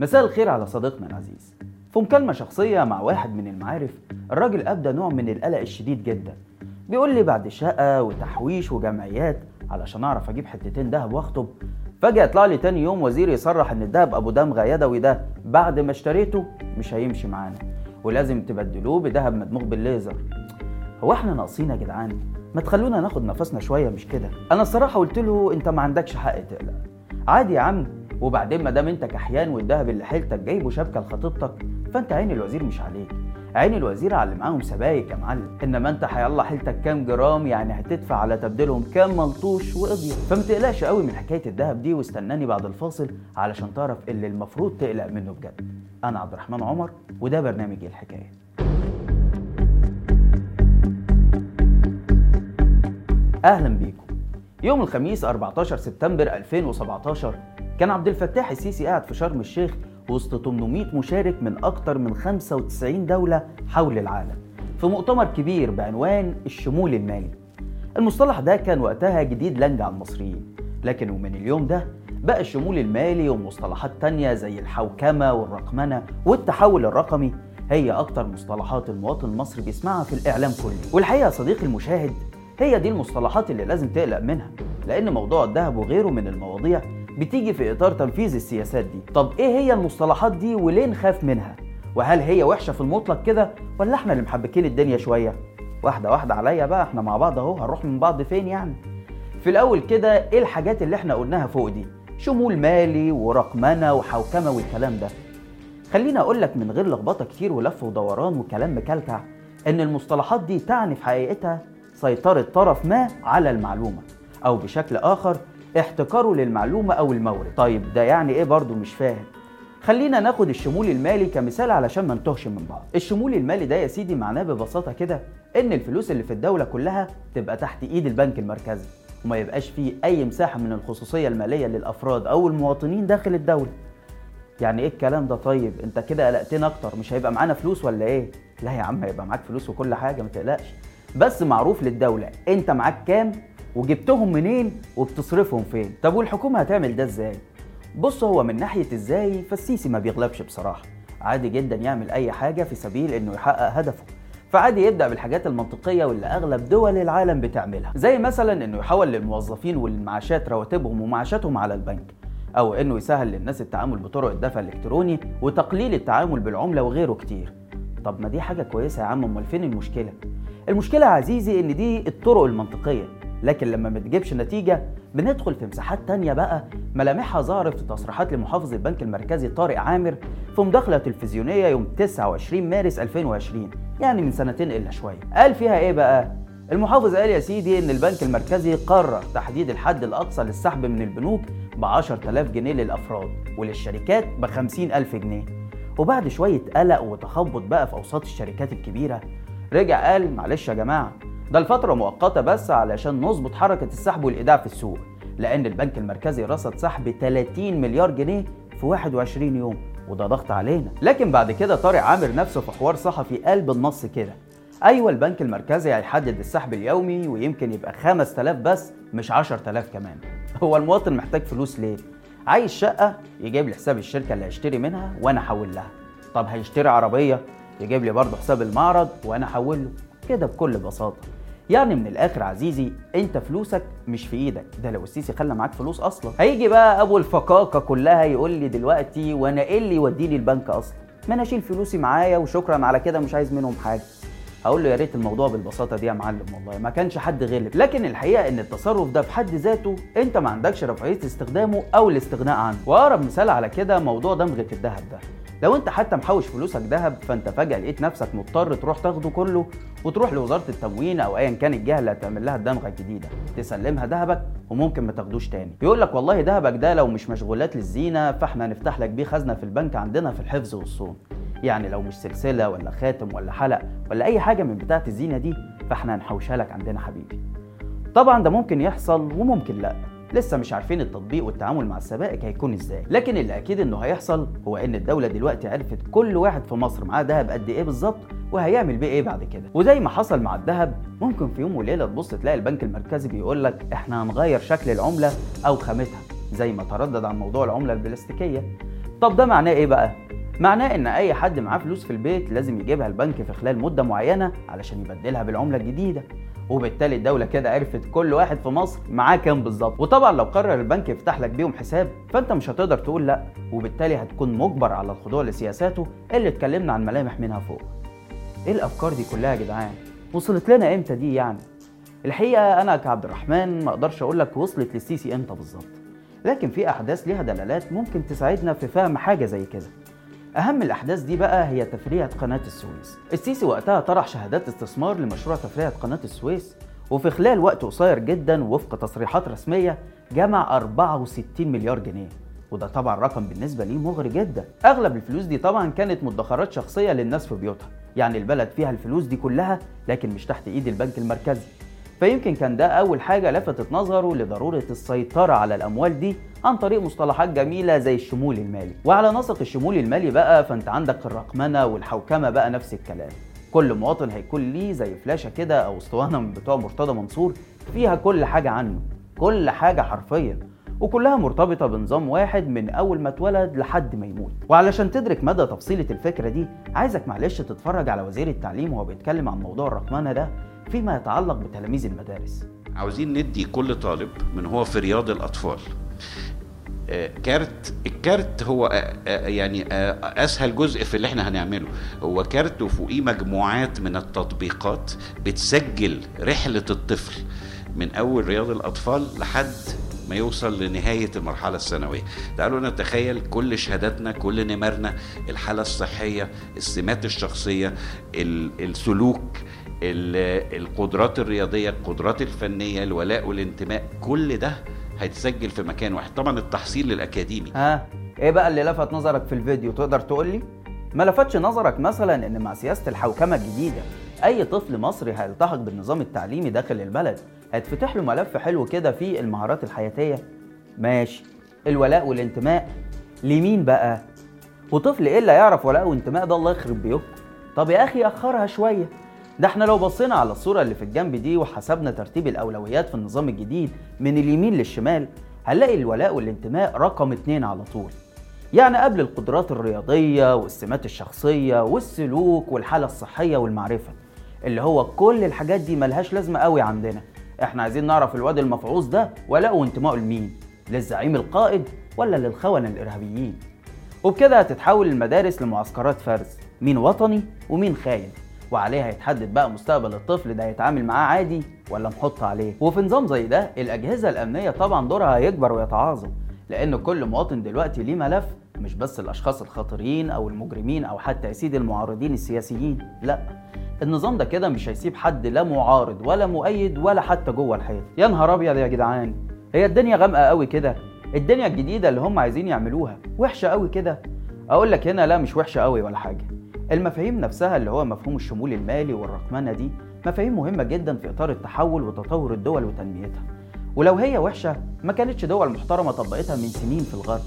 مساء الخير على صديقنا العزيز. في مكالمة شخصية مع واحد من المعارف الراجل أبدى نوع من القلق الشديد جدا. بيقول لي بعد شقة وتحويش وجمعيات علشان أعرف أجيب حتتين دهب وأخطب فجأة يطلع لي تاني يوم وزير يصرح إن الدهب أبو دمغة يدوي ده بعد ما اشتريته مش هيمشي معانا ولازم تبدلوه بدهب مدموغ بالليزر. هو إحنا ناقصين يا جدعان؟ ما تخلونا ناخد نفسنا شوية مش كده؟ أنا الصراحة قلت له أنت ما عندكش حق تقلق. عادي يا عم وبعدين ما دام انت كحيان والدهب اللي حيلتك جايبه شبكة لخطيبتك فانت عين الوزير مش عليك. عين الوزير على اللي معاهم سبايك يا معلم. إنما انت هيلا حيلتك كام جرام؟ يعني هتدفع على تبديلهم كام ملطوش وقضيه فما تقلقش قوي من حكاية الدهب دي واستناني بعد الفاصل علشان تعرف اللي المفروض تقلق منه بجد. أنا عبد الرحمن عمر وده برنامج الحكاية. أهلا بيكم. يوم الخميس 14 سبتمبر 2017 كان عبد الفتاح السيسي قاعد في شرم الشيخ وسط 800 مشارك من أكثر من 95 دولة حول العالم في مؤتمر كبير بعنوان الشمول المالي. المصطلح ده كان وقتها جديد لنج على المصريين لكن ومن اليوم ده بقى الشمول المالي ومصطلحات تانية زي الحوكمة والرقمنة والتحول الرقمي هي أكتر مصطلحات المواطن المصري بيسمعها في الإعلام كله. والحقيقة يا صديقي المشاهد هي دي المصطلحات اللي لازم تقلق منها لأن موضوع الذهب وغيره من المواضيع بتيجي في إطار تنفيذ السياسات دي. طب إيه هي المصطلحات دي وليه نخاف منها؟ وهل هي وحشة في المطلق كده ولا إحنا اللي محبكين الدنيا شوية؟ واحدة واحدة عليا بقى إحنا مع بعض أهو هنروح من بعض فين يعني؟ في الأول كده إيه الحاجات اللي إحنا قلناها فوق دي؟ شمول مالي ورقمنة وحوكمة والكلام ده. خليني أقول لك من غير لخبطة كتير ولف ودوران وكلام مكلكع إن المصطلحات دي تعني في حقيقتها سيطرة طرف ما على المعلومة أو بشكل آخر احتكاره للمعلومة أو المورد. طيب ده يعني إيه برضو مش فاهم؟ خلينا ناخد الشمول المالي كمثال علشان ما نتوهش من بعض. الشمول المالي ده يا سيدي معناه ببساطة كده إن الفلوس اللي في الدولة كلها تبقى تحت إيد البنك المركزي وما يبقاش فيه أي مساحة من الخصوصية المالية للأفراد أو المواطنين داخل الدولة. يعني إيه الكلام ده؟ طيب أنت كده قلقتنا أكتر. مش هيبقى معانا فلوس ولا إيه؟ لا يا عم هيبقى معاك فلوس وكل حاجة ما تقلقش. بس معروف للدولة أنت معاك كام؟ وجبتهم منين وبتصرفهم فين. طب والحكومة هتعمل ده إزاي؟ بص هو من ناحية إزاي فالسيسي ما بيغلبش بصراحة. عادي جدا يعمل أي حاجة في سبيل إنه يحقق هدفه. فعادي يبدأ بالحاجات المنطقية واللي أغلب دول العالم بتعملها. زي مثلا إنه يحول للموظفين والمعاشات رواتبهم ومعاشاتهم على البنك. أو إنه يسهل للناس التعامل بطرق الدفع الإلكتروني وتقليل التعامل بالعملة وغيره كتير. طب ما دي حاجة كويسة يا عم أمال فين المشكلة؟ المشكلة يا عزيزي إن دي الطرق المنطقية. لكن لما ما تجيبش نتيجة بندخل في مساحات تانية بقى. ملامحها ظهرت في تصريحات لمحافظ البنك المركزي طارق عامر في مداخلة تلفزيونية يوم 29 مارس 2020 يعني من سنتين إلا شوية. قال فيها إيه بقى؟ المحافظ قال يا سيدي إن البنك المركزي قرر تحديد الحد الأقصى للسحب من البنوك ب 10000 جنيه للأفراد وللشركات ب 50000 جنيه. وبعد شوية قلق وتخبط بقى في أوساط الشركات الكبيرة رجع قال معلش يا جماعة ده لفترة مؤقتة بس علشان نظبط حركة السحب والإيداع في السوق لأن البنك المركزي رصد سحب 30 مليار جنيه في 21 يوم وده ضغط علينا. لكن بعد كده طارق عامر نفسه في حوار صحفي قال بالنص كده أيوه البنك المركزي هيحدد السحب اليومي ويمكن يبقى 5000 بس مش 10000 كمان. هو المواطن محتاج فلوس ليه؟ عايز شقة يجيب لي حساب الشركة اللي هيشتري منها وأنا أحول لها. طب هيشتري عربية؟ يجيب لي برضه حساب المعرض وأنا أحول له. كده بكل بساطة. يعني من الآخر عزيزي أنت فلوسك مش في إيدك. ده لو السيسي خلى معاك فلوس أصلا. هيجي بقى أبو الفقاقة كلها يقول لي دلوقتي وأنا إيه اللي يوديني البنك أصلا؟ ما أنا أشيل فلوسي معايا وشكرا على كده مش عايز منهم حاجة. هقول له يا ريت الموضوع بالبساطة دي يا معلم والله ما كانش حد غلب. لكن الحقيقة إن التصرف ده في حد ذاته أنت ما عندكش رفاهية استخدامه أو الاستغناء عنه. وأقرب مثال على كده موضوع دمغه الذهب ده. لو انت حتى محوش فلوسك ذهب فانت فجأة لقيت نفسك مضطر تروح تاخده كله وتروح لوزارة التموين أو ايا كان الجهة اللي هتعمل لها الدمغة الجديدة. تسلمها ذهبك وممكن ما تاخدوش تاني. يقول لك والله ذهبك ده لو مش مشغولات للزينة فاحنا هنفتح لك بيه خزنة في البنك عندنا في الحفظ والصون. يعني لو مش سلسلة ولا خاتم ولا حلق ولا أي حاجة من بتاعة الزينة دي فاحنا هنحوشها لك عندنا حبيبي. طبعا ده ممكن يحصل وممكن لأ. لسه مش عارفين التطبيق والتعامل مع السبائك هيكون إزاي. لكن اللي أكيد إنه هيحصل هو إن الدولة دلوقتي عرفت كل واحد في مصر معاه دهب قد إيه بالظبط وهيعمل بيه إيه بعد كده. وزي ما حصل مع الذهب ممكن في يوم وليلة تبص تلاقي البنك المركزي بيقول لك إحنا هنغير شكل العملة أو خامتها زي ما تردد عن موضوع العملة البلاستيكية. طب ده معناه إيه بقى؟ معناه إن أي حد معاه فلوس في البيت لازم يجيبها البنك في خلال مدة معينة علشان يبدلها بالعملة الجديدة. وبالتالي الدولة كده عرفت كل واحد في مصر معاه كام بالظبط. وطبعا لو قرر البنك يفتح لك بيهم حساب فأنت مش هتقدر تقول لأ وبالتالي هتكون مجبر على الخضوع لسياساته اللي اتكلمنا عن ملامح منها فوق. إيه الأفكار دي كلها يا جدعان؟ وصلت لنا إمتى دي يعني؟ الحقيقة أنا كعبد الرحمن ما أقدرش أقول لك وصلت للسيسي إمتى بالظبط. لكن في أحداث ليها دلالات ممكن تساعدنا في فهم حاجة زي كده. أهم الأحداث دي بقى هي تفريعة قناة السويس. السيسي وقتها طرح شهادات استثمار لمشروع تفريعة قناة السويس وفي خلال وقت قصير جدا وفق تصريحات رسمية جمع 64 مليار جنيه. وده طبعا رقم بالنسبة ليه مغري جدا. أغلب الفلوس دي طبعا كانت مدخرات شخصية للناس في بيوتها. يعني البلد فيها الفلوس دي كلها لكن مش تحت إيد البنك المركزي. فيمكن كان ده أول حاجة لفتت نظره لضرورة السيطرة على الأموال دي عن طريق مصطلحات جميلة زي الشمول المالي. وعلى نسق الشمول المالي بقى فأنت عندك الرقمنة والحوكمة بقى نفس الكلام. كل مواطن هيكون ليه زي فلاشة كده أو أسطوانة من بتوع مرتضى منصور فيها كل حاجة عنه كل حاجة حرفيا وكلها مرتبطة بنظام واحد من أول ما اتولد لحد ما يموت. وعلشان تدرك مدى تفصيلة الفكرة دي عايزك معلش تتفرج على وزير التعليم وهو بيتكلم عن موضوع الرقمنة ده فيما يتعلق بتلاميذ المدارس. عاوزين ندي كل طالب من هو في رياض الأطفال. آه، كارت الكارت هو آه، آه، يعني أسهل جزء في اللي إحنا هنعمله. هو كارت وفوقيه مجموعات من التطبيقات بتسجل رحلة الطفل من أول رياض الأطفال لحد ما يوصل لنهاية المرحلة الثانوية. تعالوا نتخيل كل شهاداتنا كل نمرنا الحالة الصحية السمات الشخصية السلوك القدرات الرياضية القدرات الفنية الولاء والانتماء كل ده هيتسجل في مكان واحد. طبعا التحصيل الأكاديمي ها إيه بقى اللي لفت نظرك في الفيديو؟ تقدر تقول لي؟ ما لفتش نظرك مثلا إن مع سياسة الحوكمة الجديدة أي طفل مصري هيلتحق بالنظام التعليمي داخل البلد؟ هيتفتح له ملف حلو كده فيه المهارات الحياتية؟ ماشي. الولاء والانتماء لمين بقى؟ وطفل إيه اللي يعرف ولاء وانتماء؟ ده الله يخرب بيوتكم. طب يا أخي أخرها شوية. ده إحنا لو بصينا على الصورة اللي في الجنب دي وحسبنا ترتيب الأولويات في النظام الجديد من اليمين للشمال هنلاقي الولاء والانتماء رقم اتنين على طول. يعني قبل القدرات الرياضية والسمات الشخصية والسلوك والحالة الصحية والمعرفة اللي هو كل الحاجات دي ملهاش لازمة قوي عندنا. إحنا عايزين نعرف الواد المفعوص ده ولاء وانتمائه لمين؟ للزعيم القائد ولا للخونة الإرهابيين؟ وبكده هتتحول المدارس لمعسكرات فرز مين وطني ومين خاين. وعليها يتحدد بقى مستقبل الطفل ده يتعامل معاه عادي ولا نحط عليه. وفي نظام زي ده الأجهزة الأمنية طبعا دورها هيكبر ويتعاظم لأن كل مواطن دلوقتي ليه ملف مش بس الأشخاص الخطرين أو المجرمين أو حتى يا سيدي المعارضين السياسيين لا. النظام ده كده مش هيسيب حد لا معارض ولا مؤيد ولا حتى جوه الحيط يا نهار أبيض يا جدعان! هي الدنيا غامقة قوي كده. الدنيا الجديدة اللي هم عايزين يعملوها وحشة قوي كده. أقول لك هنا لا مش وحشة قوي ولا حاجة. المفاهيم نفسها اللي هو مفهوم الشمول المالي والرقمنة دي مفاهيم مهمة جدا في إطار التحول وتطور الدول وتنميتها. ولو هي وحشة ما كانتش دول محترمة طبقتها من سنين في الغرب.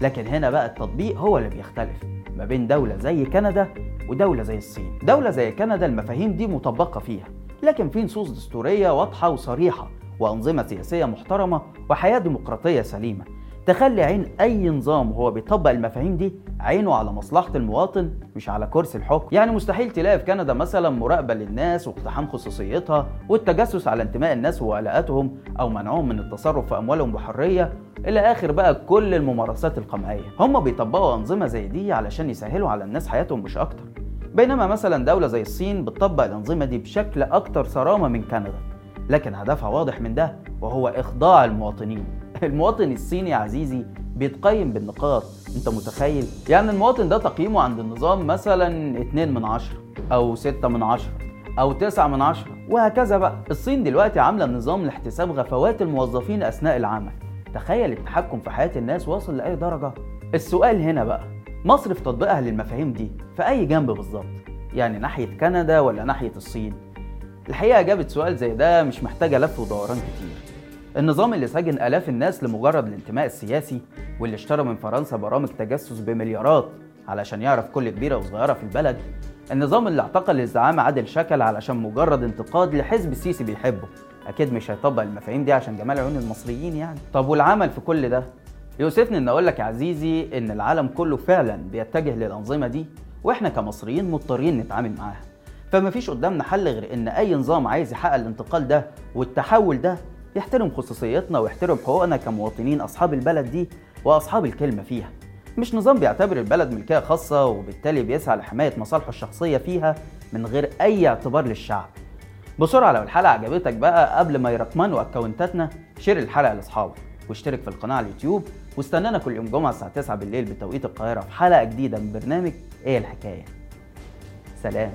لكن هنا بقى التطبيق هو اللي بيختلف ما بين دولة زي كندا ودولة زي الصين. دولة زي كندا المفاهيم دي مطبقة فيها لكن في نصوص دستورية واضحة وصريحة وأنظمة سياسية محترمة وحياة ديمقراطية سليمة. تخلي عين أي نظام وهو بيطبق المفاهيم دي عينه على مصلحة المواطن مش على كرسي الحكم. يعني مستحيل تلاقي في كندا مثلا مراقبة للناس واقتحام خصوصيتها والتجسس على انتماء الناس وولاءاتهم أو منعهم من التصرف في أموالهم بحرية. إلى آخر بقى كل الممارسات القمعية. هم بيطبقوا أنظمة زي دي علشان يسهلوا على الناس حياتهم مش أكتر. بينما مثلا دولة زي الصين بتطبق الأنظمة دي بشكل أكتر صرامة من كندا. لكن هدفها واضح من ده وهو إخضاع المواطنين. المواطن الصيني يا عزيزي بيتقيم بالنقاط. انت متخيل؟ يعني المواطن ده تقييمه عند النظام مثلا 2 من 10 أو 6 من 10 أو 9 من 10 وهكذا بقى. الصين دلوقتي عاملة نظام لاحتساب غفوات الموظفين أثناء العمل. تخيل التحكم في حياة الناس واصل لأي درجة؟ السؤال هنا بقى مصر في تطبيقها للمفاهيم دي في أي جنب بالظبط؟ يعني ناحية كندا ولا ناحية الصين؟ الحقيقة إجابة سؤال زي ده مش محتاجة لف ودوران كتير. النظام اللي سجن آلاف الناس لمجرد الانتماء السياسي واللي اشترى من فرنسا برامج تجسس بمليارات علشان يعرف كل كبيرة وصغيرة في البلد. النظام اللي اعتقل الزعامة عادل شكل علشان مجرد انتقاد لحزب السيسي بيحبه. أكيد مش هيطبق المفاهيم دي عشان جمال عيون المصريين يعني. طب والعمل في كل ده؟ يوسفني إن أقول لك يا عزيزي إن العالم كله فعلا بيتجه للأنظمة دي وإحنا كمصريين مضطرين نتعامل معاها. فمفيش قدامنا حل غير إن أي نظام عايز يحقق الانتقال ده والتحول ده يحترم خصوصيتنا ويحترم حقوقنا كمواطنين أصحاب البلد دي وأصحاب الكلمة فيها. مش نظام بيعتبر البلد ملكية خاصة وبالتالي بيسعى لحماية مصالحه الشخصية فيها من غير أي اعتبار للشعب. بسرعة لو الحلقة عجبتك بقى قبل ما يرقمنوا أكونتاتنا شير الحلقة لأصحابك واشترك في القناة على اليوتيوب. واستنانا كل يوم جمعة الساعة 9 بالليل بتوقيت القاهرة في حلقة جديدة من برنامج إيه الحكاية؟ سلام.